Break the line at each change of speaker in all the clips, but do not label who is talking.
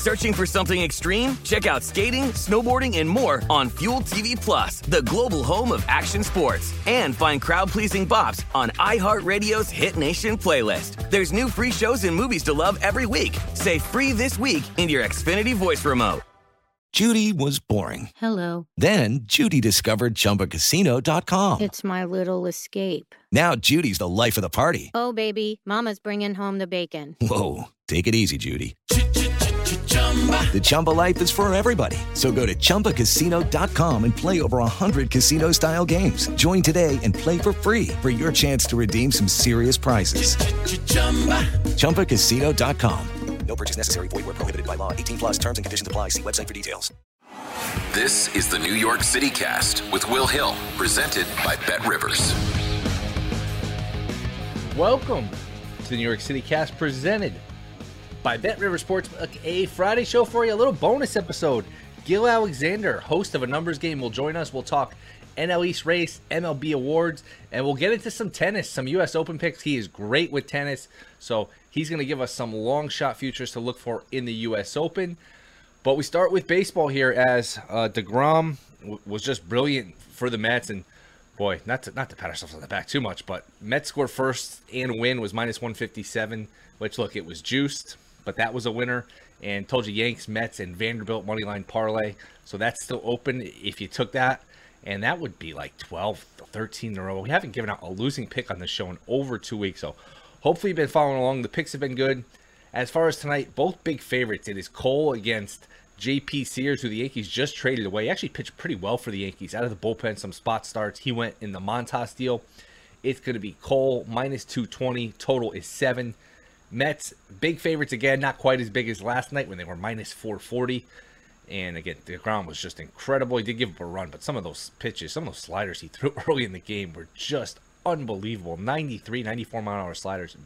Searching for something extreme? Check out skating, snowboarding, and more on Fuel TV Plus, the global home of action sports. And find crowd-pleasing bops on iHeartRadio's Hit Nation playlist. There's new free shows and movies to love every week. Say free this week in your Xfinity voice remote.
Judy was boring.
Hello.
Then Judy discovered ChumbaCasino.com.
It's my little escape.
Now Judy's the life of the party.
Oh, baby, Mama's bringing home the bacon.
Whoa, take it easy, Judy. The Chumba life is for everybody. So go to ChumbaCasino.com and play over 100 casino style games. Join today and play for free for your chance to redeem some serious prizes. ChumbaCasino.com.
No purchase necessary. Void where prohibited by law. 18 plus terms and conditions apply. See website for details.
This is the New York City Cast with Will Hill, presented by Bet Rivers.
Welcome to the New York City Cast presented by Bet River Sportsbook, a Friday show for you, a little bonus episode. Gill Alexander, host of a numbers game, will join us. We'll talk NL East race, MLB awards, and we'll get into some tennis, some U.S. Open picks. He is great with tennis, so he's going to give us some long shot futures to look for in the U.S. Open. But we start with baseball here as uh, Degrom w- was just brilliant for the Mets, and boy, not to not to pat ourselves on the back too much, but Mets score first and win was minus 157, which look it was juiced, but that was a winner. And told you Yanks, Mets, and Vanderbilt money line parlay, so that's still open if you took that. And that would be like 12 13 in a row. We haven't given out a losing pick on this show in over two weeks. So hopefully you've been following along. The picks have been good. As far as tonight both big favorites it is cole against jp sears who the yankees just traded away. He actually pitched pretty well for the yankees. Out of the bullpen some spot starts. He went in the montas deal. It's going to be cole minus 220 total is seven mets big favorites again not quite as big as last night when they were minus 440 and again, deGrom was just incredible. He did give up a run, but some of those pitches, some of those sliders he threw early in the game were just unbelievable. 93, 94 mile an hour sliders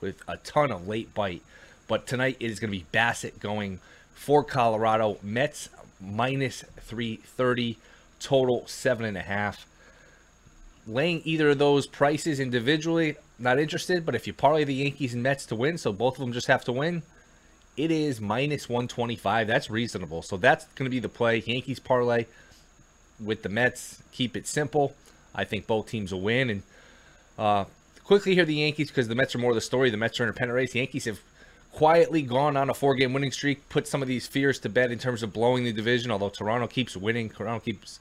with a ton of late bite. But tonight it is going to be Bassett going for Colorado. Mets minus 330, total seven and a half. Laying either of those prices individually, not interested. But if you parlay the Yankees and Mets to win, so both of them just have to win, it is minus 125. That's reasonable. So that's going to be the play. Yankees parlay with the Mets. Keep it simple. I think both teams will win. And uh, quickly here, the Yankees, because the Mets are more of the story. The Mets are in a pennant race. The Yankees have quietly gone on a four game winning streak, put some of these fears to bed in terms of blowing the division, although Toronto keeps winning. Toronto keeps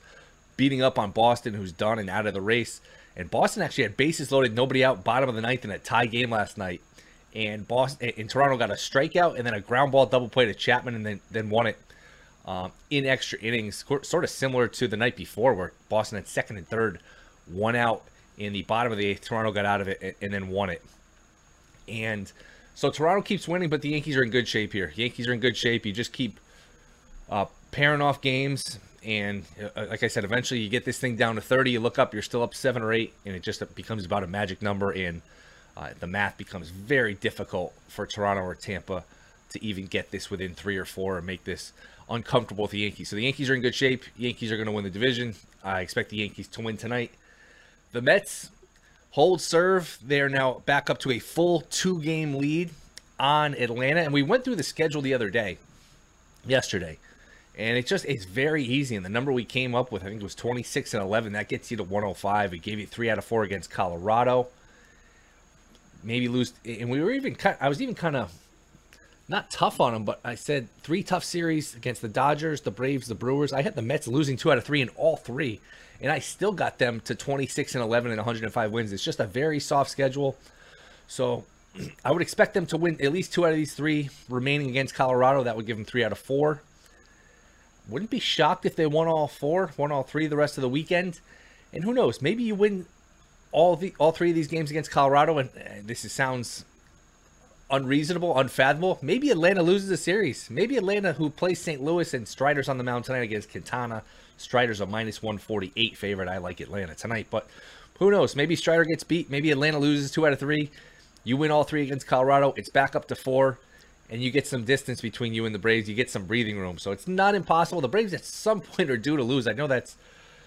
beating up on Boston, who's done and out of the race. And Boston actually had bases loaded, nobody out, bottom of the ninth in a tie game last night and Boston in Toronto got a strikeout and then a ground ball double play to Chapman and then then won it um, in extra innings, sort of similar to the night before where Boston had second and third, one out in the bottom of the eighth. Toronto got out of it and, and then won it, and so Toronto keeps winning, but the Yankees are in good shape here. Yankees are in good shape. You just keep uh, pairing off games. And uh, like I said, eventually you get this thing down to 30. You look up, you're still up seven or eight, and it just becomes about a magic number. And uh, the math becomes very difficult for Toronto or Tampa to even get this within three or four and make this uncomfortable with the Yankees. So the Yankees are in good shape. Yankees are going to win the division. I expect the Yankees to win tonight. The Mets, hold serve. They are now back up to a full two game lead on Atlanta. And we went through the schedule the other day, yesterday. And it's just it's very easy. And the number we came up with, I think it was 26 and 11. That gets you to 105. It gave you three out of four against Colorado. Maybe lose, and we were even. I was even kind of not tough on them, but I said three tough series against the Dodgers, the Braves, the Brewers. I had the Mets losing two out of three in all three, and I still got them to 26 and 11 and 105 wins. It's just a very soft schedule. So I would expect them to win at least two out of these three remaining against Colorado. That would give them three out of four. Wouldn't be shocked if they won all four, won all three the rest of the weekend. And who knows? Maybe you win all the all three of these games against Colorado. And uh, this is, sounds unreasonable, unfathomable. Maybe Atlanta loses a series. Maybe Atlanta, who plays St. Louis and Strider's on the mound tonight against Quintana. Strider's a minus 148 favorite. I like Atlanta tonight, but who knows? Maybe Strider gets beat. Maybe Atlanta loses two out of three. You win all three against Colorado. It's back up to four, and you get some distance between you and the Braves. You get some breathing room. So it's not impossible. The Braves at some point are due to lose. I know that's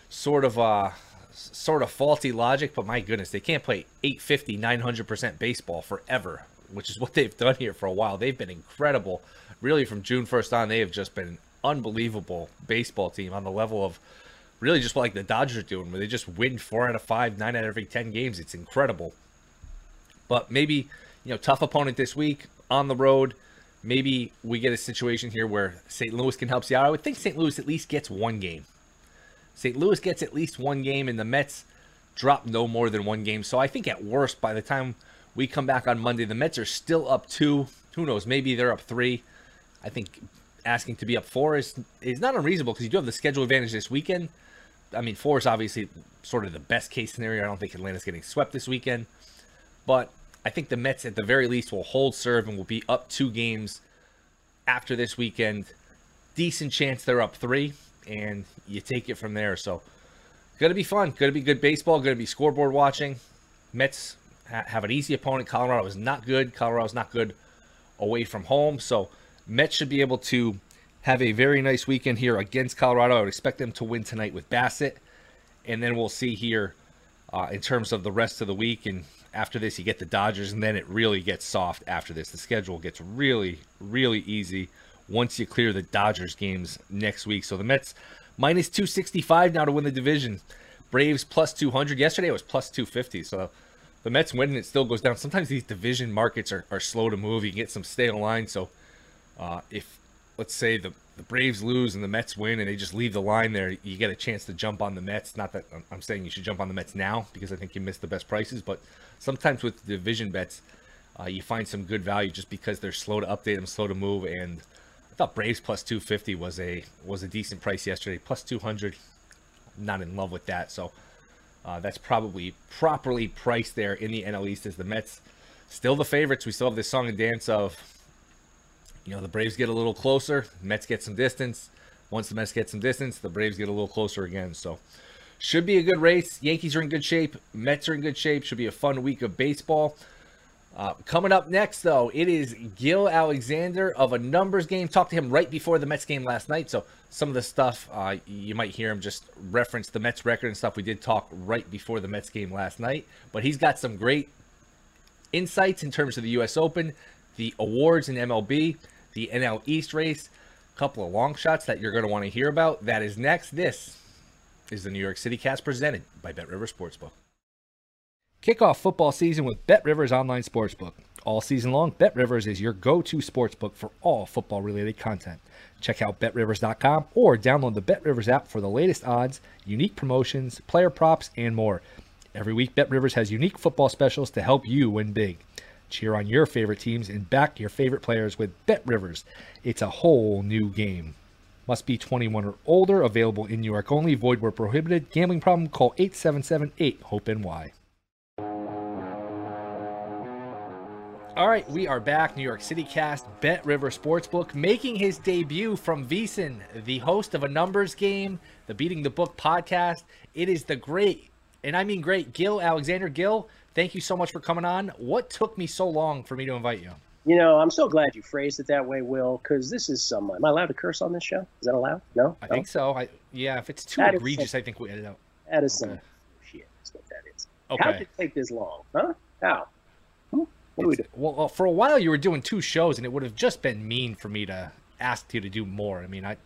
sort of uh sort of faulty logic, but my goodness, they can't play 850, 900% baseball forever which is what they've done here for a while. They've been incredible. Really, from June 1st on, they have just been an unbelievable baseball team on the level of really just like the Dodgers are doing, where they just win four out of five, nine out of every 10 games. It's incredible. But maybe, you know, tough opponent this week on the road. Maybe we get a situation here where St. Louis can help out. I would think St. Louis at least gets one game. St. Louis gets at least one game, and the Mets drop no more than one game. So I think at worst, by the time we come back on Monday. The Mets are still up two. Who knows? Maybe they're up three. I think asking to be up four is is not unreasonable because you do have the schedule advantage this weekend. I mean, four is obviously sort of the best case scenario. I don't think Atlanta's getting swept this weekend, but I think the Mets at the very least will hold serve and will be up two games after this weekend. Decent chance they're up three, and you take it from there. So, gonna be fun. Gonna be good baseball. Gonna be scoreboard watching. Mets have an easy opponent. Colorado is not good. Colorado is not good away from home. So Mets should be able to have a very nice weekend here against Colorado. I would expect them to win tonight with Bassett. And then we'll see here uh, in terms of the rest of the week. And after this, you get the Dodgers, and then it really gets soft after this. The schedule gets really, really easy once you clear the Dodgers games next week. So the Mets minus 265 now to win the division. Braves plus 200. Yesterday it was plus 250. So the Mets win and it still goes down. Sometimes these division markets are, are slow to move. You get some stale line. So uh, if let's say the, the Braves lose and the Mets win and they just leave the line there, you get a chance to jump on the Mets. Not that I'm saying you should jump on the Mets now because I think you missed the best prices, but sometimes with division bets, uh, you find some good value just because they're slow to update them, slow to move. And I thought Braves plus 250 was a was a decent price yesterday. Plus 200, not in love with that. So uh, that's probably properly priced there in the NL East as the Mets still the favorites. We still have this song and dance of, you know, the Braves get a little closer, Mets get some distance. Once the Mets get some distance, the Braves get a little closer again. So should be a good race. Yankees are in good shape. Mets are in good shape. Should be a fun week of baseball. Uh, coming up next, though, it is Gill Alexander of a numbers game. Talked to him right before the Mets game last night. So some of the stuff uh, you might hear him just reference the Mets record and stuff. We did talk right before the Mets game last night. But he's got some great insights in terms of the U.S. Open, the awards in MLB, the NL East race, a couple of long shots that you're going to want to hear about. That is next. This is the New York City Cast presented by Bet River Sportsbook. Kick off football season with Bet Rivers Online Sportsbook. All season long, Bet Rivers is your go to sportsbook for all football related content. Check out betrivers.com or download the Bet Rivers app for the latest odds, unique promotions, player props, and more. Every week, Bet Rivers has unique football specials to help you win big. Cheer on your favorite teams and back your favorite players with Bet Rivers. It's a whole new game. Must be 21 or older, available in New York only, void where prohibited. Gambling problem, call 877 8 HOPE NY. All right, we are back. New York City cast, Bet River Sportsbook, making his debut from VSiN, the host of a numbers game, the Beating the Book podcast. It is the great, and I mean great, Gill Alexander. Gill, thank you so much for coming on. What took me so long for me to invite you?
You know, I'm so glad you phrased it that way, Will, because this is some. Am I allowed to curse on this show? Is that allowed? No.
I no? think so. I yeah. If it's too that egregious, I think we edit out.
That is okay. some shit. That's what that is. How
Okay.
did it take this long? Huh? How? Hmm? What we do?
Well, well, for a while you were doing two shows, and it would have just been mean for me to ask you to do more. I mean, I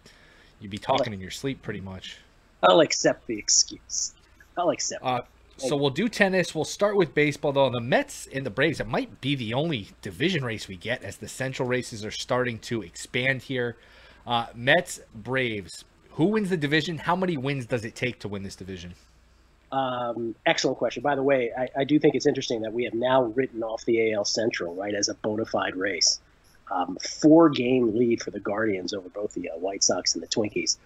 you'd be talking in your sleep pretty much.
I'll accept the excuse. I'll accept.
Uh, so we'll do tennis. We'll start with baseball, though. The Mets and the Braves, it might be the only division race we get as the central races are starting to expand here. Uh, Mets, Braves. Who wins the division? How many wins does it take to win this division?
Um, excellent question. By the way, I, I do think it's interesting that we have now written off the AL Central right as a bona fide race. Um, four game lead for the Guardians over both the uh, White Sox and the Twinkies.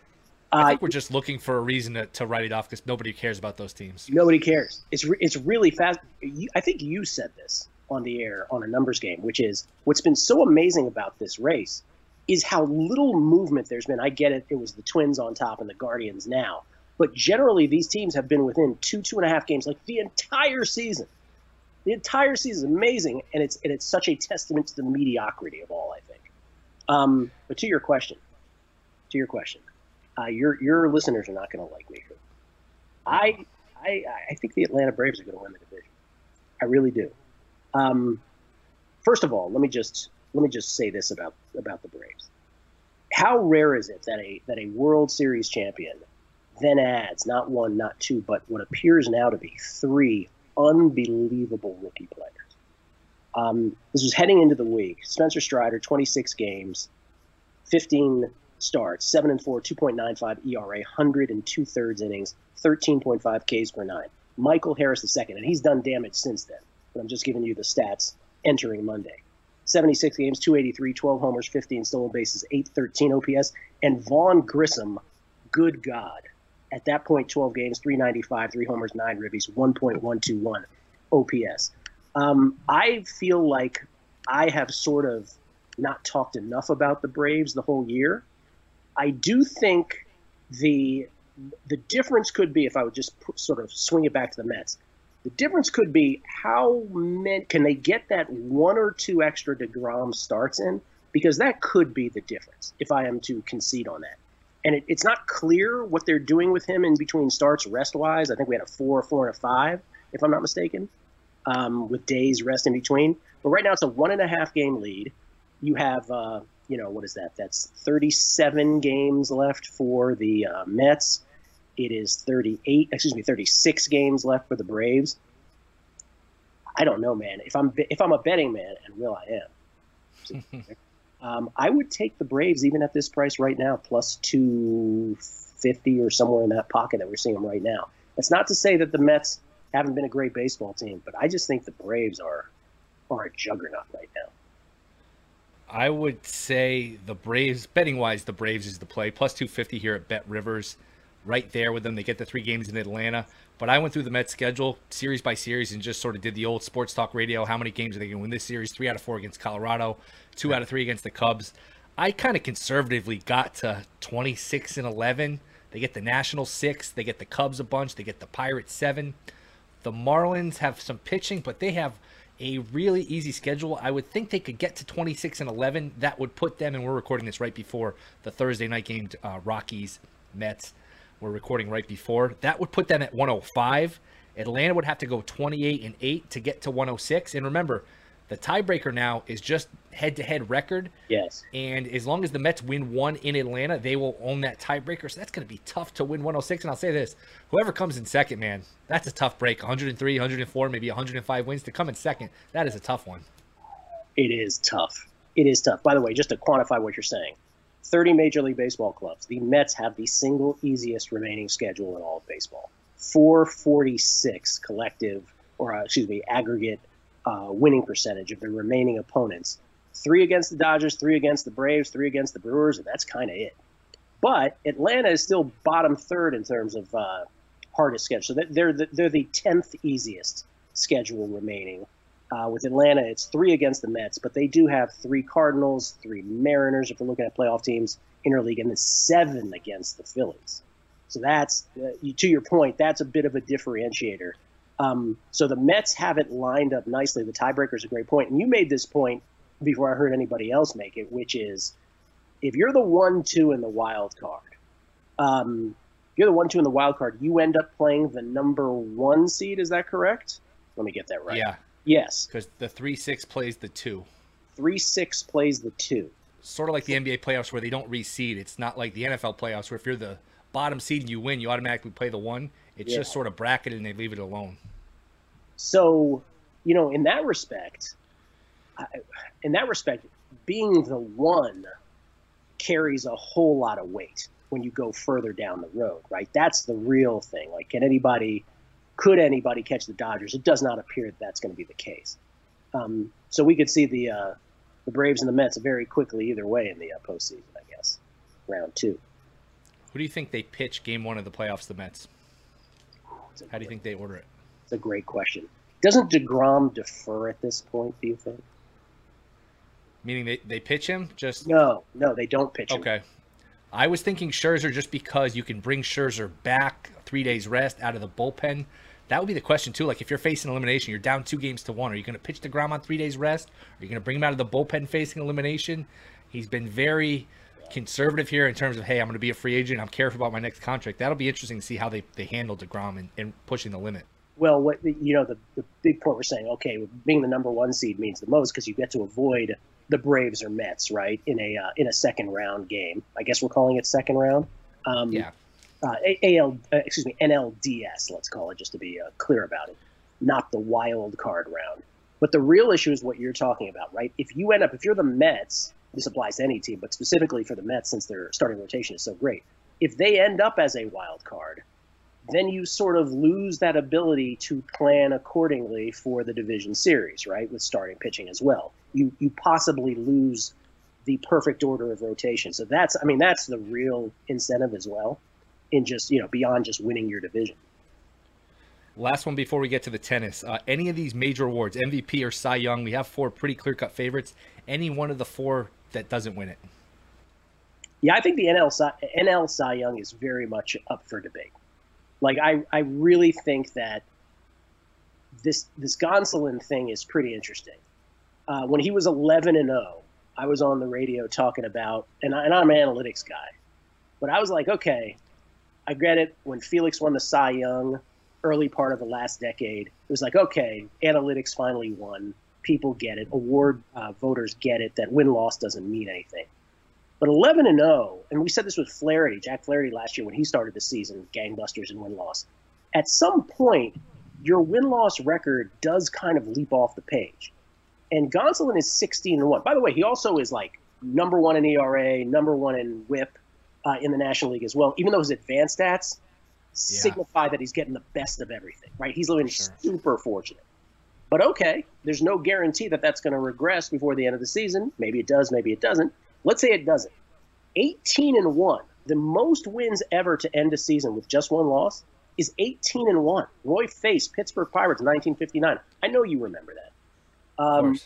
I
Uh,
think we're just looking for a reason to, to write it off because nobody cares about those teams.
Nobody cares. It's re- it's really fast. You, I think you said this on the air on a numbers game, which is what's been so amazing about this race is how little movement there's been. I get it; it was the Twins on top and the Guardians now, but generally these teams have been within two two and a half games like the entire season. The entire season is amazing, and it's and it's such a testament to the mediocrity of all. I think. Um, but to your question, to your question, uh, your your listeners are not going to like me. I, I I think the Atlanta Braves are going to win the division. I really do. Um, first of all, let me just let me just say this about about the Braves. How rare is it that a that a World Series champion then adds not one, not two, but what appears now to be three unbelievable rookie players? Um, this was heading into the week. Spencer Strider, 26 games, 15 starts, 7 and 4, 2.95 ERA, 100 and two thirds innings, 13.5 Ks per nine. Michael Harris II, and he's done damage since then, but I'm just giving you the stats entering Monday. 76 games, 283, 12 homers, 15 stolen bases, 813 OPS, and Vaughn Grissom, good God. At that point, 12 games, 395, three homers, nine ribbies, 1.121 OPS. Um, I feel like I have sort of not talked enough about the Braves the whole year. I do think the the difference could be if I would just sort of swing it back to the Mets. The difference could be how many can they get that one or two extra Degrom starts in because that could be the difference if I am to concede on that. And it, it's not clear what they're doing with him in between starts rest wise. I think we had a four, four, and a five, if I'm not mistaken, um, with days rest in between. But right now it's a one and a half game lead. You have, uh, you know, what is that? That's 37 games left for the uh, Mets. It is 38, excuse me, 36 games left for the Braves. I don't know, man. If I'm if I'm a betting man, and will I am, um, I would take the Braves even at this price right now, plus 250 or somewhere in that pocket that we're seeing them right now. That's not to say that the Mets haven't been a great baseball team, but I just think the Braves are are a juggernaut right now.
I would say the Braves, betting wise, the Braves is the play. Plus 250 here at Bet Rivers, right there with them. They get the three games in Atlanta. But I went through the Mets schedule series by series and just sort of did the old sports talk radio. How many games are they going to win this series? Three out of four against Colorado, two out of three against the Cubs. I kind of conservatively got to 26 and 11. They get the Nationals six, they get the Cubs a bunch, they get the Pirates seven. The Marlins have some pitching, but they have a really easy schedule. I would think they could get to 26 and 11. That would put them, and we're recording this right before the Thursday night game, uh, Rockies, Mets. We're recording right before. That would put them at 105. Atlanta would have to go 28 and 8 to get to 106. And remember, the tiebreaker now is just head to head record.
Yes.
And as long as the Mets win one in Atlanta, they will own that tiebreaker. So that's going to be tough to win 106. And I'll say this whoever comes in second, man, that's a tough break. 103, 104, maybe 105 wins to come in second. That is a tough one.
It is tough. It is tough. By the way, just to quantify what you're saying 30 Major League Baseball clubs. The Mets have the single easiest remaining schedule in all of baseball 446 collective, or uh, excuse me, aggregate uh, winning percentage of the remaining opponents. Three against the Dodgers, three against the Braves, three against the Brewers, and that's kind of it. But Atlanta is still bottom third in terms of uh, hardest schedule. So they're the, they're the tenth easiest schedule remaining. Uh, with Atlanta, it's three against the Mets, but they do have three Cardinals, three Mariners if we're looking at playoff teams, interleague, and then seven against the Phillies. So that's uh, to your point. That's a bit of a differentiator. Um, so the Mets have it lined up nicely. The tiebreaker is a great point, and you made this point before I heard anybody else make it, which is if you're the one-two in the wild card, um, you're the one two in the wild card, you end up playing the number one seed. Is that correct? Let me get that right.
Yeah.
Yes.
Because the three six plays the two.
Three six plays the two.
Sort of like the NBA playoffs where they don't reseed. It's not like the NFL playoffs where if you're the bottom seed and you win, you automatically play the one. It's
Yeah.
just sort of bracketed and they leave it alone.
So, you know, in that respect, I, in that respect, being the one carries a whole lot of weight when you go further down the road, right? That's the real thing. Like, can anybody, could anybody catch the Dodgers? It does not appear that that's going to be the case. Um, so we could see the uh, the Braves and the Mets very quickly either way in the uh, postseason, I guess, round two.
Who do you think they pitch game one of the playoffs, the Mets? How do you think they order it?
It's a great question. Doesn't Degrom defer at this point? Do you think?
Meaning they, they pitch him just
No, no, they don't pitch him.
Okay. I was thinking Scherzer just because you can bring Scherzer back three days rest out of the bullpen. That would be the question too. Like if you're facing elimination, you're down two games to one. Are you going to pitch deGrom on three days rest? Are you going to bring him out of the bullpen facing elimination? He's been very conservative here in terms of hey, I'm going to be a free agent. I'm careful about my next contract. That'll be interesting to see how they they handle Degrom and, and pushing the limit.
Well, what you know, the, the big point we're saying, okay, being the number one seed means the most because you get to avoid the Braves or Mets, right? In a uh, in a second round game. I guess we're calling it second round. Um,
Yeah.
Uh, AL, uh, excuse me, NLDS. Let's call it just to be uh, clear about it, not the wild card round. But the real issue is what you're talking about, right? If you end up, if you're the Mets, this applies to any team, but specifically for the Mets since their starting rotation is so great. If they end up as a wild card, then you sort of lose that ability to plan accordingly for the division series, right? With starting pitching as well. You you possibly lose the perfect order of rotation. So that's I mean that's the real incentive as well in just, you know, beyond just winning your division.
Last one before we get to the tennis. Uh, any of these major awards, MVP or Cy Young, we have four pretty clear cut favorites. Any one of the four that doesn't win it?
Yeah, I think the NL NL Cy Young is very much up for debate. Like I, I really think that this this Gonsolin thing is pretty interesting. Uh, when he was 11 and 0, I was on the radio talking about, and, I, and I'm an analytics guy, but I was like, okay, I get it. When Felix won the Cy Young, early part of the last decade, it was like, okay, analytics finally won. People get it. Award uh, voters get it that win loss doesn't mean anything. But 11 and 0, and we said this with Flaherty, Jack Flaherty last year when he started the season, gangbusters and win loss. At some point, your win loss record does kind of leap off the page. And Gonsolin is 16 and 1. By the way, he also is like number one in ERA, number one in whip uh, in the National League as well, even though his advanced stats signify that he's getting the best of everything, right? He's living super fortunate. But okay, there's no guarantee that that's going to regress before the end of the season. Maybe it does, maybe it doesn't. Let's say it doesn't. 18 and 1, the most wins ever to end a season with just one loss is 18 and 1. Roy Face, Pittsburgh Pirates, 1959. I know you remember that. Um,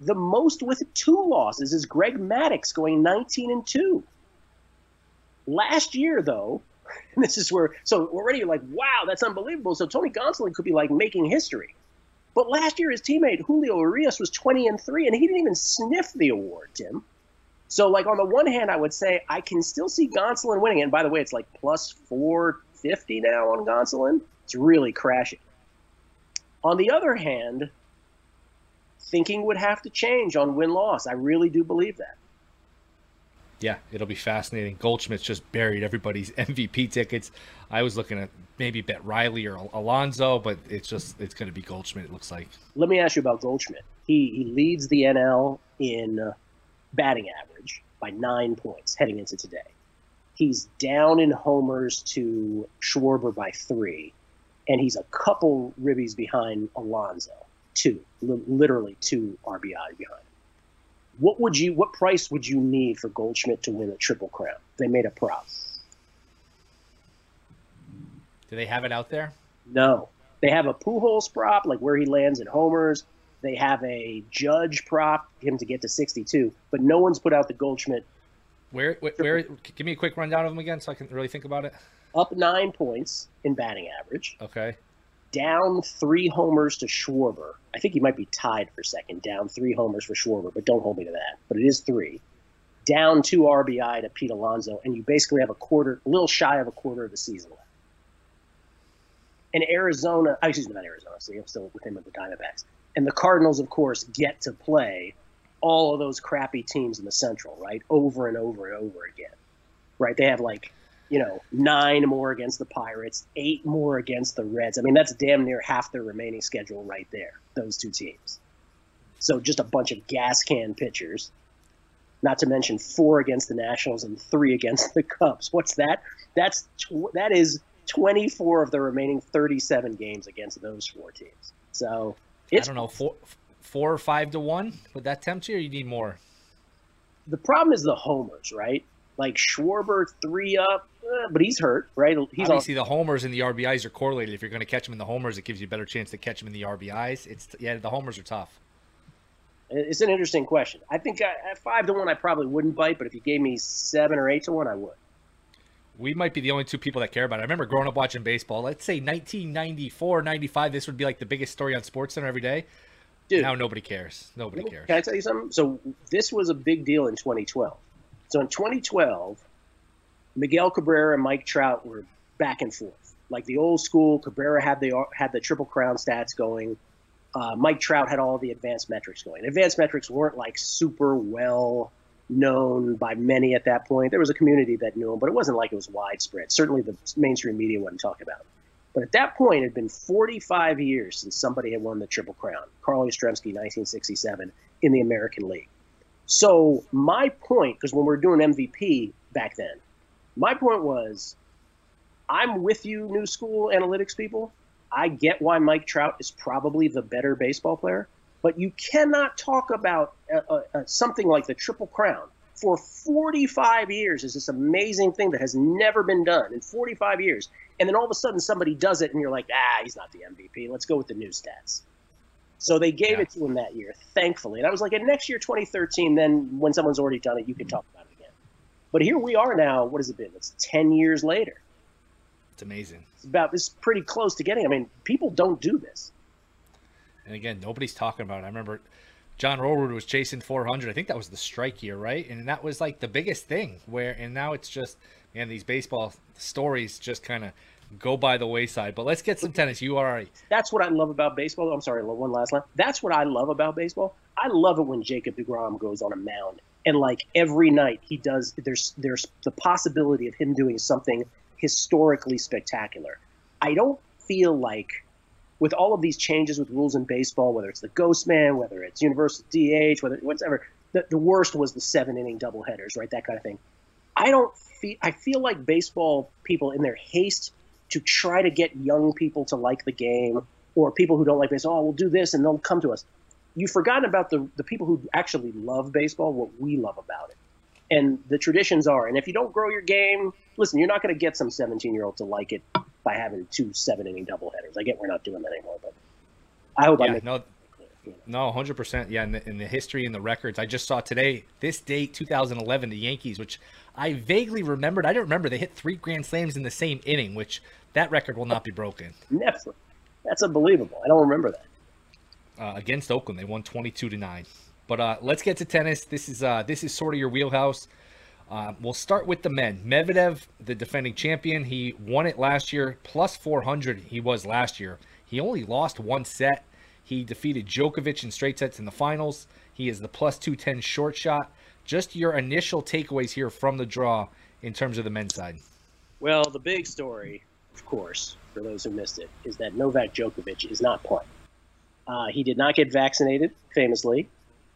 the most with two losses is Greg Maddux going 19 and 2. Last year, though, and this is where, so already you're like, wow, that's unbelievable. So Tony Gonsolin could be like making history. But last year, his teammate Julio Urias was 20 and 3, and he didn't even sniff the award, Tim. So, like, on the one hand, I would say I can still see Gonsolin winning. And by the way, it's like plus 450 now on Gonsolin. It's really crashing. On the other hand, thinking would have to change on win loss. I really do believe that.
Yeah, it'll be fascinating. Goldschmidt's just buried everybody's MVP tickets. I was looking at maybe bet Riley or Alonso, but it's just it's going to be Goldschmidt. It looks like.
Let me ask you about Goldschmidt. He, he leads the NL in uh, batting average by nine points heading into today. He's down in homers to Schwarber by three, and he's a couple ribbies behind Alonso, two, literally two RBI behind. What would you? What price would you need for Goldschmidt to win a triple crown? They made a prop.
Do they have it out there?
No, they have a Pujols prop, like where he lands in homers. They have a Judge prop, him to get to 62, but no one's put out the Goldschmidt
Where, where, where? Give me a quick rundown of them again, so I can really think about it.
up nine points in batting average,
Okay.
Down three homers to Schwarber. I think he might be tied for second, down three homers for Schwarber, but don't hold me to that. But it is three. down two RBI to Pete Alonso, and you basically have a quarter, a little shy of a quarter of the season left. And Arizona, oh, excuse me, not Arizona, so I'm still with him with the Diamondbacks. And the Cardinals, of course, get to play all of those crappy teams in the Central, right? Over and over and over again, right? They have like, you know, nine more against the Pirates, eight more against the Reds. I mean, that's damn near half their remaining schedule right there, those two teams. So just a bunch of gas can pitchers, not to mention four against the Nationals and three against the Cubs. What's that? That's tw- that is 24 of the remaining 37 games against those four teams. So
it's, I don't know, four, four or five to one. Would that tempt you, or you need more?
The problem is the homers, right? Like Schwarber three up, uh, but he's hurt, right? He's
obviously the homers and the RBIs are correlated. If you're going to catch him in the homers, it gives you a better chance to catch him in the RBIs. It's yeah, the homers are tough.
It's an interesting question. I think I, at five to one, I probably wouldn't bite, but if you gave me seven or eight to one, I would
we might be the only two people that care about it. I remember growing up watching baseball. Let's say 1994, 95, this would be like the biggest story on Sports Center every day. Dude, now nobody cares. Nobody cares.
Can I tell you something? So this was a big deal in 2012. So in 2012, Miguel Cabrera and Mike Trout were back and forth. Like the old school, Cabrera had the had the triple crown stats going. Uh, Mike Trout had all the advanced metrics going. Advanced metrics weren't like super well known by many at that point. There was a community that knew him, but it wasn't like it was widespread. Certainly the mainstream media wouldn't talk about it. But at that point, it had been 45 years since somebody had won the Triple Crown, Carl Yastrzemski, 1967, in the American League. So my point, because when we are doing MVP back then, my point was, I'm with you, new school analytics people. I get why Mike Trout is probably the better baseball player. But you cannot talk about uh, uh, uh, something like the Triple Crown for 45 years is this amazing thing that has never been done in 45 years. And then all of a sudden somebody does it and you're like, ah, he's not the MVP. Let's go with the new stats. So they gave yeah. it to him that year, thankfully. And I was like, and next year, 2013, then when someone's already done it, you can talk about it again. But here we are now. What has it been? It's 10 years later.
It's amazing.
It's about it's pretty close to getting. I mean, people don't do this.
And again, nobody's talking about it. I remember John Olerud was chasing 400. I think that was the strike year, right? And that was like the biggest thing. Where and now it's just man, these baseball stories just kind of go by the wayside. But let's get some tennis. You are right.
That's what I love about baseball. I'm sorry, one last line. That's what I love about baseball. I love it when Jacob Degrom goes on a mound and like every night he does. There's there's the possibility of him doing something historically spectacular. I don't feel like with all of these changes with rules in baseball, whether it's the ghost man, whether it's universal DH, whether whatever, the, the worst was the seven inning doubleheaders, right? That kind of thing. I don't feel I feel like baseball people in their haste to try to get young people to like the game or people who don't like baseball, oh, we'll do this and they'll come to us. You've forgotten about the, the people who actually love baseball, what we love about it. And the traditions are, and if you don't grow your game, listen, you're not going to get some 17 year old to like it by having two seven inning doubleheaders. I get we're not doing that anymore, but I hope
yeah,
I make
no, no, hundred percent. Yeah, in the, in the history and the records, I just saw today this date, 2011, the Yankees, which I vaguely remembered. I don't remember they hit three grand slams in the same inning, which that record will not be broken.
Never. That's unbelievable. I don't remember that.
Uh, against Oakland, they won 22 to nine. But uh, let's get to tennis. This is uh, this is sort of your wheelhouse. Uh, we'll start with the men. Medvedev, the defending champion, he won it last year, plus 400 he was last year. He only lost one set. He defeated Djokovic in straight sets in the finals. He is the plus 210 short shot. Just your initial takeaways here from the draw in terms of the men's side.
Well, the big story, of course, for those who missed it, is that Novak Djokovic is not playing. Uh, he did not get vaccinated, famously,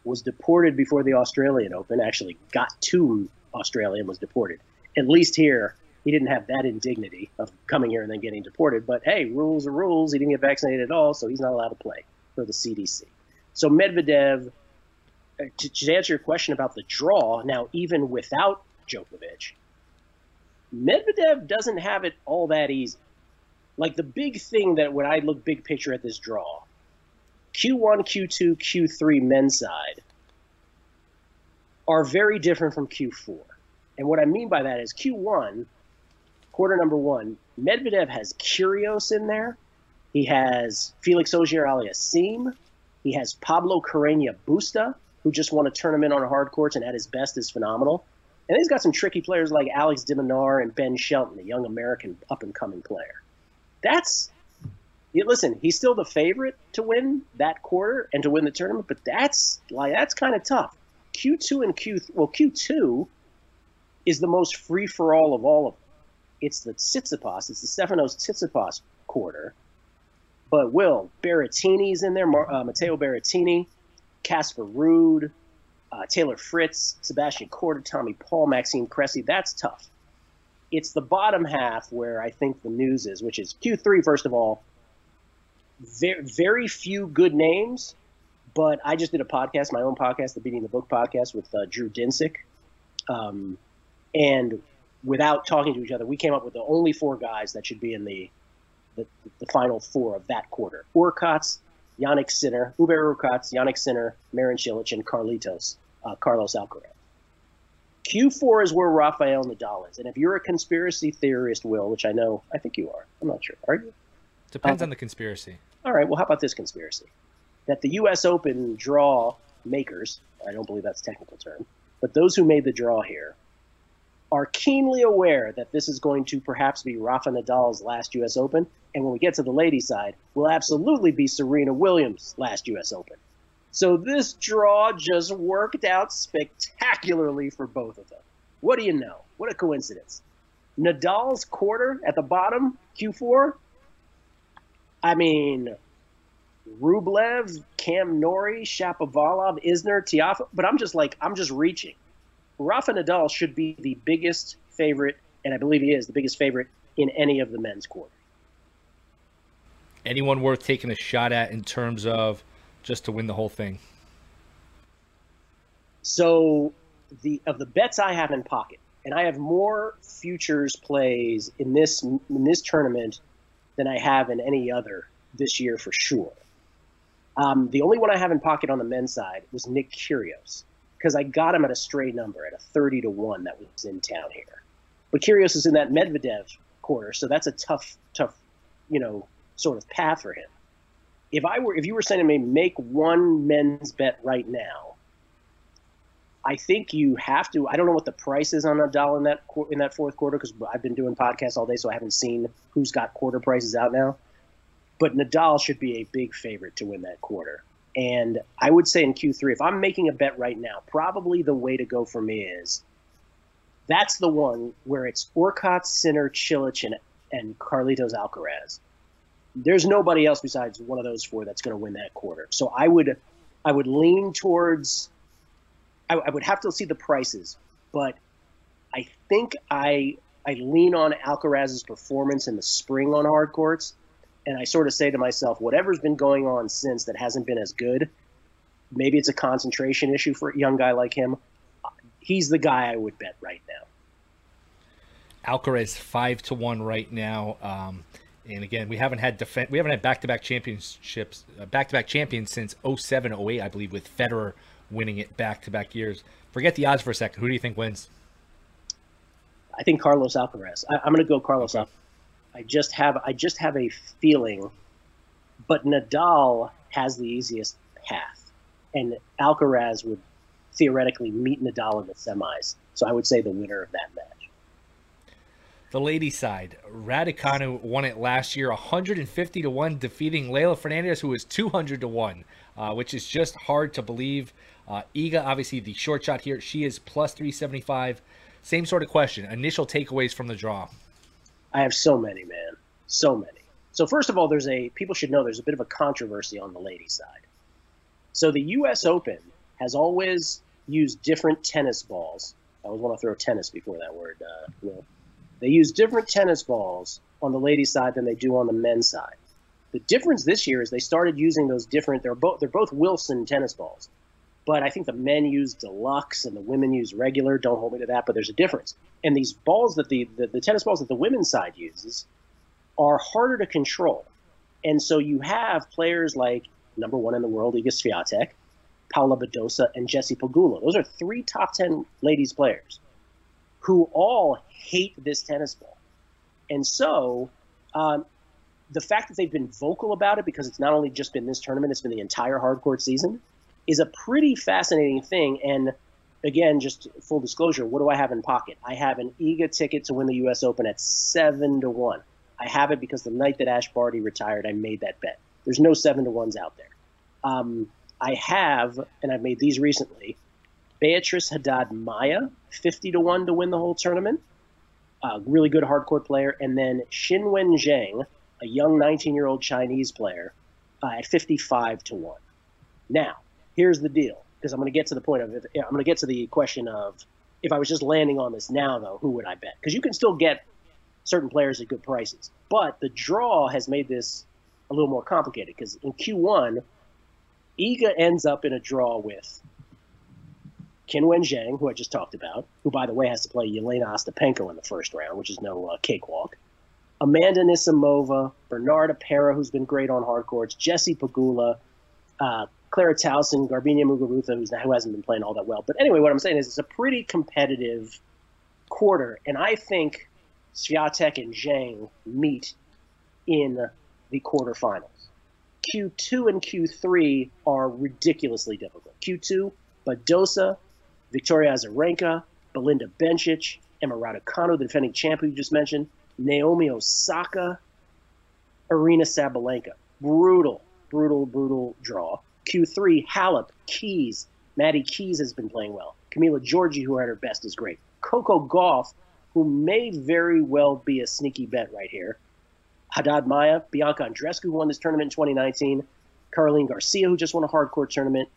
was deported before the Australian Open, actually got to Australia and was deported. At least here, he didn't have that indignity of coming here and then getting deported. But hey, rules are rules. He didn't get vaccinated at all, so he's not allowed to play for the CDC. So Medvedev, uh, to, to answer your question about the draw, now even without Djokovic, Medvedev doesn't have it all that easy. Like the big thing that when I look big picture at this draw, Q1, Q2, Q3 men's side are very different from Q4. And what I mean by that is Q1, quarter number one, Medvedev has Kyrgios in there. He has Felix Auger-Aliassime. He has Pablo Carreño Busta, who just won a tournament on hard courts and at his best is phenomenal. And he's got some tricky players like Alex de Minaur and Ben Shelton, a young American up and coming player. That's listen, he's still the favorite to win that quarter and to win the tournament, but that's like that's kind of tough. Q2 and Q well Q2 is the most free for all of all of them. It's the Tsitsipas, it's the Stefanos Tsitsipas quarter. But Will Berrettini's in there, uh, Matteo Berrettini, Casper Ruud, uh, Taylor Fritz, Sebastian Korda, Tommy Paul, Maxime Cressy. That's tough. It's the bottom half where I think the news is, which is Q3, first of all, very, very few good names, but I just did a podcast, my own podcast, the Beating the Book podcast with uh, Drew Dinsick. Um, and without talking to each other, we came up with the only four guys that should be in the the, the final four of that quarter. Hurkacz, Jannik Sinner, Hubert Hurkacz, Jannik Sinner, Marin Cilic, and Carlitos, uh, Carlos Alcaraz. Q4 is where Rafael Nadal is. And if you're a conspiracy theorist, Will, which I know, I think you are. I'm not sure. Are you?
Depends um, on the conspiracy.
All right. Well, how about this conspiracy? That the U.S. Open draw makers, I don't believe that's a technical term, but those who made the draw here are keenly aware that this is going to perhaps be Rafa Nadal's last U.S. Open, and when we get to the ladies' side, will absolutely be Serena Williams' last U.S. Open. So this draw just worked out spectacularly for both of them. What do you know? What a coincidence. Nadal's quarter at the bottom, Q4. I mean, Rublev, Cam Norrie, Shapovalov, Isner, Tiafoe, but I'm just like, I'm just reaching. Rafa Nadal should be the biggest favorite, and I believe he is the biggest favorite in any of the men's quarters.
Anyone worth taking a shot at in terms of just to win the whole thing?
So, the of the bets I have in pocket, and I have more futures plays in this in this tournament than I have in any other this year for sure. Um, the only one I have in pocket on the men's side was Nick Kyrgios because I got him at a straight number at a 30 to 1 that was in town here. But Kyrgios is in that Medvedev quarter, so that's a tough, tough, you know, sort of path for him. If I were, if you were saying to me, make one men's bet right now, I think you have to. I don't know what the price is on Nadal in that in that fourth quarter because I've been doing podcasts all day, so I haven't seen who's got quarter prices out now. But Nadal should be a big favorite to win that quarter. And I would say in Q3, if I'm making a bet right now, probably the way to go for me is that's the one where it's Hurkacz, Sinner, Cilic, and, and Carlitos Alcaraz. There's nobody else besides one of those four that's going to win that quarter. So I would, I would lean towards. I, I would have to see the prices, but I think I I lean on Alcaraz's performance in the spring on hard courts and I sort of say to myself, whatever's been going on since that hasn't been as good, maybe it's a concentration issue for a young guy like him. He's the guy I would bet right now.
Alcaraz five to one right now. Um, and again, we haven't had defend, we haven't had back to back championships, back to back champions since 07, 08, I believe, with Federer winning it back to back years. Forget the odds for a second. Who do you think wins?
I think Carlos Alcaraz. I, am going to go Carlos okay. Alcaraz. I just have I just have a feeling, but Nadal has the easiest path, and Alcaraz would theoretically meet Nadal in the semis. So I would say the winner of that match.
The ladies' side, Raducanu won it last year, 150 to one, defeating Leylah Fernandez, who was 200 to one, uh, which is just hard to believe. Uh, Iga, obviously the short shot here, she is plus 375. Same sort of question. Initial takeaways from the draw.
I have so many, man, so many. So first of all, there's a people should know there's a bit of a controversy on the ladies' side. So the U.S. Open has always used different tennis balls. I always want to throw tennis before that word. Uh, they use different tennis balls on the ladies' side than they do on the men's side. The difference this year is they started using those different. They're both they're both Wilson tennis balls, but I think the men use deluxe and the women use regular. Don't hold me to that, but there's a difference. And these balls that the, the, the tennis balls that the women's side uses are harder to control. And so you have players like number one in the world, Iga Swiatek, Paula Badosa, and Jessie Pegula. Those are three top 10 ladies players who all hate this tennis ball. And so um, the fact that they've been vocal about it, because it's not only just been this tournament, it's been the entire hard court season – is a pretty fascinating thing. And again, just full disclosure, what do I have in pocket? I have an Iga ticket to win the U.S. Open at seven to one. I have it because the night that Ash Barty retired, I made that bet. There's no seven to ones out there. Um, I have, and I've made these recently. Beatriz Haddad Maia, 50 to 1 to win the whole tournament. A really good hardcore player. And then Qinwen Zheng, a young 19 year old Chinese player, uh, at 55 to 1. Now, here's the deal because I'm going to get to the point of if, I'm going to get to the question of if I was just landing on this now, though, who would I bet? Because you can still get certain players at good prices. But the draw has made this a little more complicated because in Q1, Iga ends up in a draw with Qinwen Zheng, who I just talked about, who, by the way, has to play Jelena Ostapenko in the first round, which is no uh, cakewalk. Amanda Anisimova, Bernarda Pera, who's been great on hard courts, Jessie Pegula, uh, Clara Tauson, Garbiñe Muguruza, who's, who hasn't been playing all that well. But anyway, what I'm saying is it's a pretty competitive quarter, and I think Swiatek and Zheng meet in the quarterfinals. Q2 and Q3 are ridiculously difficult. Q2, Badosa, Victoria Azarenka, Belinda Bencic, Emma Raducanu, the defending champion you just mentioned, Naomi Osaka, Aryna Sabalenka. Brutal, brutal, brutal draw. Q3, Halep, Keys. Maddie Keys has been playing well. Camila Giorgi, who at her best, is great. Coco Gauff, who may very well be a sneaky bet right here. Haddad Maia, Bianca Andreescu, who won this tournament in 2019. Caroline Garcia, who just won a hard court tournament.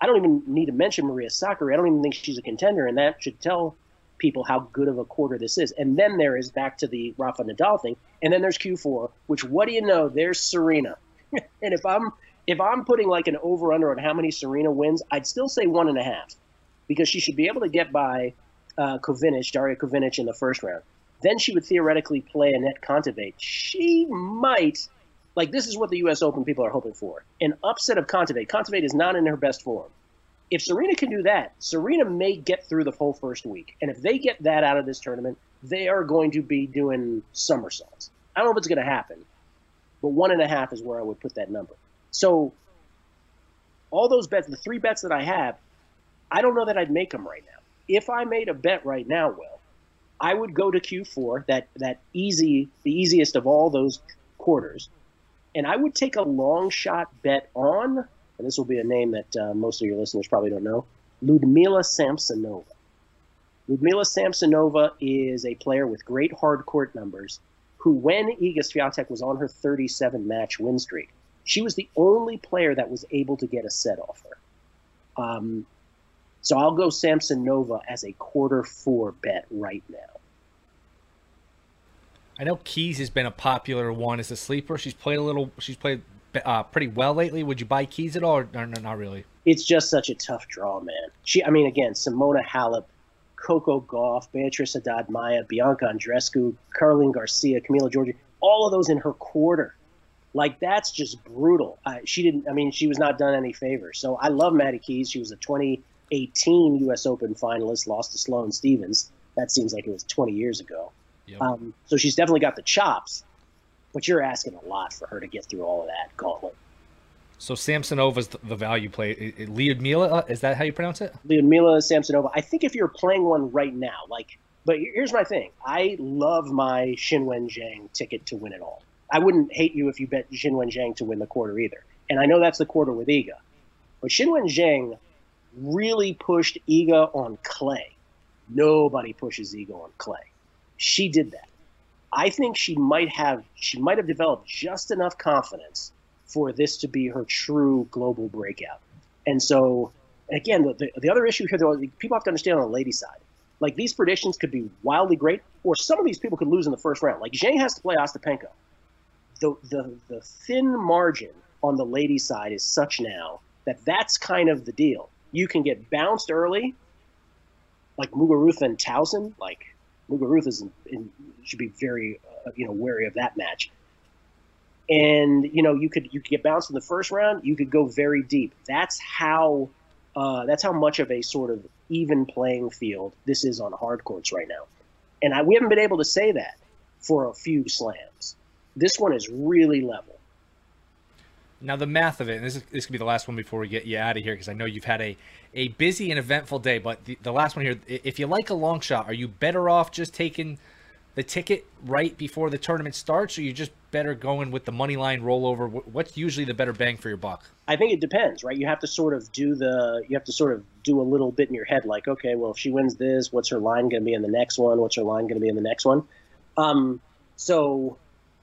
I don't even need to mention Maria Sakkari. I don't even think she's a contender, and that should tell people how good of a quarter this is. And then there is back to the Rafa Nadal thing, and then there's Q4, which what do you know? There's Serena. and if I'm if I'm putting like an over under on how many Serena wins, I'd still say one and a half, because she should be able to get by uh, Kovinic, Daria Kovinic in the first round. Then she would theoretically play Anett Kontaveit. She might like this is what the U.S. Open people are hoping for: an upset of Kontaveit. Kontaveit is not in her best form. If Serena can do that, Serena may get through the whole first week, and if they get that out of this tournament, they are going to be doing somersaults. I don't know if it's going to happen, but one and a half is where I would put that number. So, all those bets, the three bets that I have, I don't know that I'd make them right now. If I made a bet right now, Will, I would go to Q4, that that easy, the easiest of all those quarters, and I would take a long shot bet on, and this will be a name that uh, most of your listeners probably don't know, Ludmila Samsonova. Ludmila Samsonova is a player with great hard court numbers who, when Iga Swiatek was on her 37 match win streak, she was the only player that was able to get a set off her. Um, so I'll go Samsonova as a quarter four bet right now.
I know Keys has been a popular one as a sleeper. She's played a little. She's played uh, pretty well lately. Would you buy Keys at all, or, or not really?
It's just such a tough draw, man. She, I mean, again, Simona Halep, Coco Gauff, Beatriz Haddad Maia, Bianca Andreescu, Caroline Garcia, Camila Giorgi, all of those in her quarter. Like that's just brutal. Uh, she didn't. I mean, she was not done any favors. So I love Maddie Keys. She was a 2018 U.S. Open finalist, lost to Sloane Stevens. That seems like it was 20 years ago. Yep. Um, so she's definitely got the chops, but you're asking a lot for her to get through all of that gauntlet.
So Samsonova's the value play. Lyudmila, uh, is that how you pronounce it?
Lyudmila Samsonova. I think if you're playing one right now, like, but here's my thing. I love my Qinwen Zheng ticket to win it all. I wouldn't hate you if you bet Qinwen Zheng to win the quarter either. And I know that's the quarter with Iga. But Qinwen Zheng really pushed Iga on clay. Nobody pushes Iga on clay she did that. I think she might have she might have developed just enough confidence for this to be her true global breakout. And so, again, the, the, the other issue here, though, people have to understand on the lady side, like these predictions could be wildly great, or some of these people could lose in the first round. Like Zheng has to play Ostapenko. The, the, the thin margin on the lady side is such now that that's kind of the deal. You can get bounced early, like Muguruza and Tauson, like Muguruza is in, in, should be very uh, you know wary of that match. And you know you could you could get bounced in the first round. You could go very deep. That's how uh, that's how much of a sort of even playing field this is on hard courts right now. And I, we haven't been able to say that for a few slams. This one is really level.
Now the math of it, and this is this could be the last one before we get you out of here because I know you've had a a busy and eventful day. But the, the last one here, if you like a long shot, are you better off just taking the ticket right before the tournament starts, or you just better going with the money line rollover? What's usually the better bang for your buck?
I think it depends, right? You have to sort of do the you have to sort of do a little bit in your head, like, okay, well, if she wins this, what's her line going to be in the next one? What's her line going to be in the next one? Um, so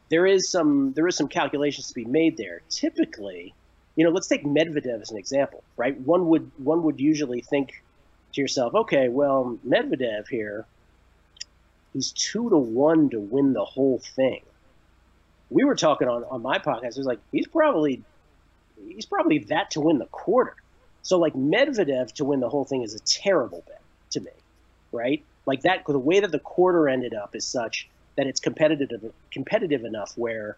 there is some there is some calculations to be made there. Typically, you know, let's take Medvedev as an example, right? One would one would usually think to yourself, okay, well, Medvedev here, he's two to one to win the whole thing. We were talking on, on my podcast, it was like he's probably he's probably that to win the quarter. So like Medvedev to win the whole thing is a terrible bet to me, right? Like that the way that the quarter ended up is such that it's competitive competitive enough where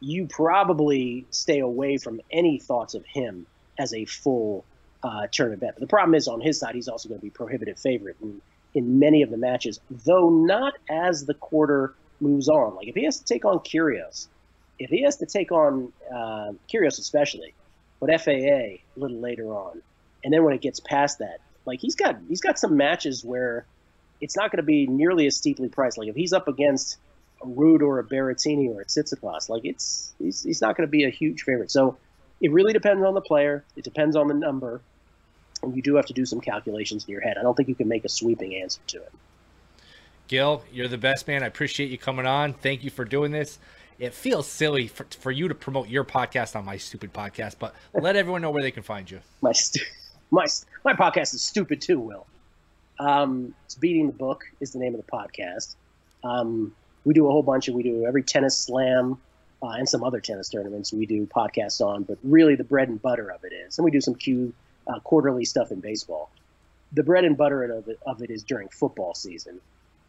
you probably stay away from any thoughts of him as a full uh, tournament bet. But the problem is on his side, he's also going to be prohibitive favorite in, in many of the matches, though not as the quarter moves on. Like if he has to take on Kyrgios, if he has to take on uh, Kyrgios especially, but FAA a little later on, and then when it gets past that, like he's got he's got some matches where it's not going to be nearly as steeply priced. Like if he's up against a Ruud or a Berrettini or a Tsitsipas, like it's he's, he's not going to be a huge favorite. So it really depends on the player. It depends on the number, and you do have to do some calculations in your head. I don't think you can make a sweeping answer to it.
Gill, you're the best man. I appreciate you coming on. Thank you for doing this. It feels silly for, for you to promote your podcast on my stupid podcast, but let everyone know where they can find you.
My stu- my my podcast is stupid too, Will. Um, it's Beating the Book is the name of the podcast. Um, we do a whole bunch of we do every tennis slam uh, and some other tennis tournaments we do podcasts on, but really the bread and butter of it is, and we do some Q uh, quarterly stuff in baseball. The bread and butter of it, of it is during football season,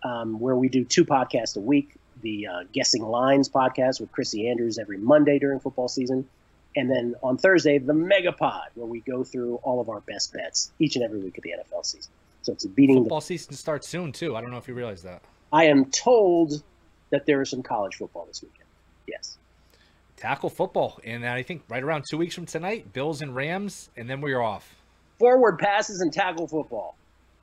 um, where we do two podcasts a week. The uh, Guessing Lines podcast with Chrissy Andrews every Monday during football season. And then on Thursday, the Megapod, where we go through all of our best bets each and every week of the NFL season. So it's a beating.
Football the... season starts soon too. I don't know if you realize that.
I am told that there is some college football this weekend. Yes.
Tackle football, and I think right around two weeks from tonight, Bills and Rams, and then we're off.
Forward passes and tackle football.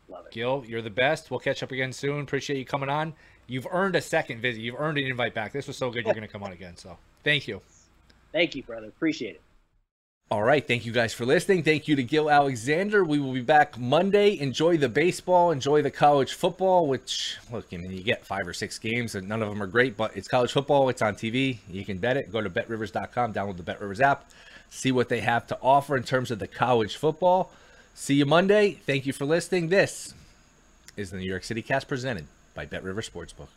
Love it.
Gill, you're the best. We'll catch up again soon. Appreciate you coming on. You've earned a second visit. You've earned an invite back. This was so good. You're going to come on again. So thank you.
Thank you, brother. Appreciate it.
All right. Thank you guys for listening. Thank you to Gill Alexander. We will be back Monday. Enjoy the baseball. Enjoy the college football, which, look, I mean, you get five or six games, and none of them are great, but it's college football. It's on TV. You can bet it. Go to betrivers.com, download the BetRivers app, see what they have to offer in terms of the college football. See you Monday. Thank you for listening. This is the New York City Cast presented by Bet River Sportsbook.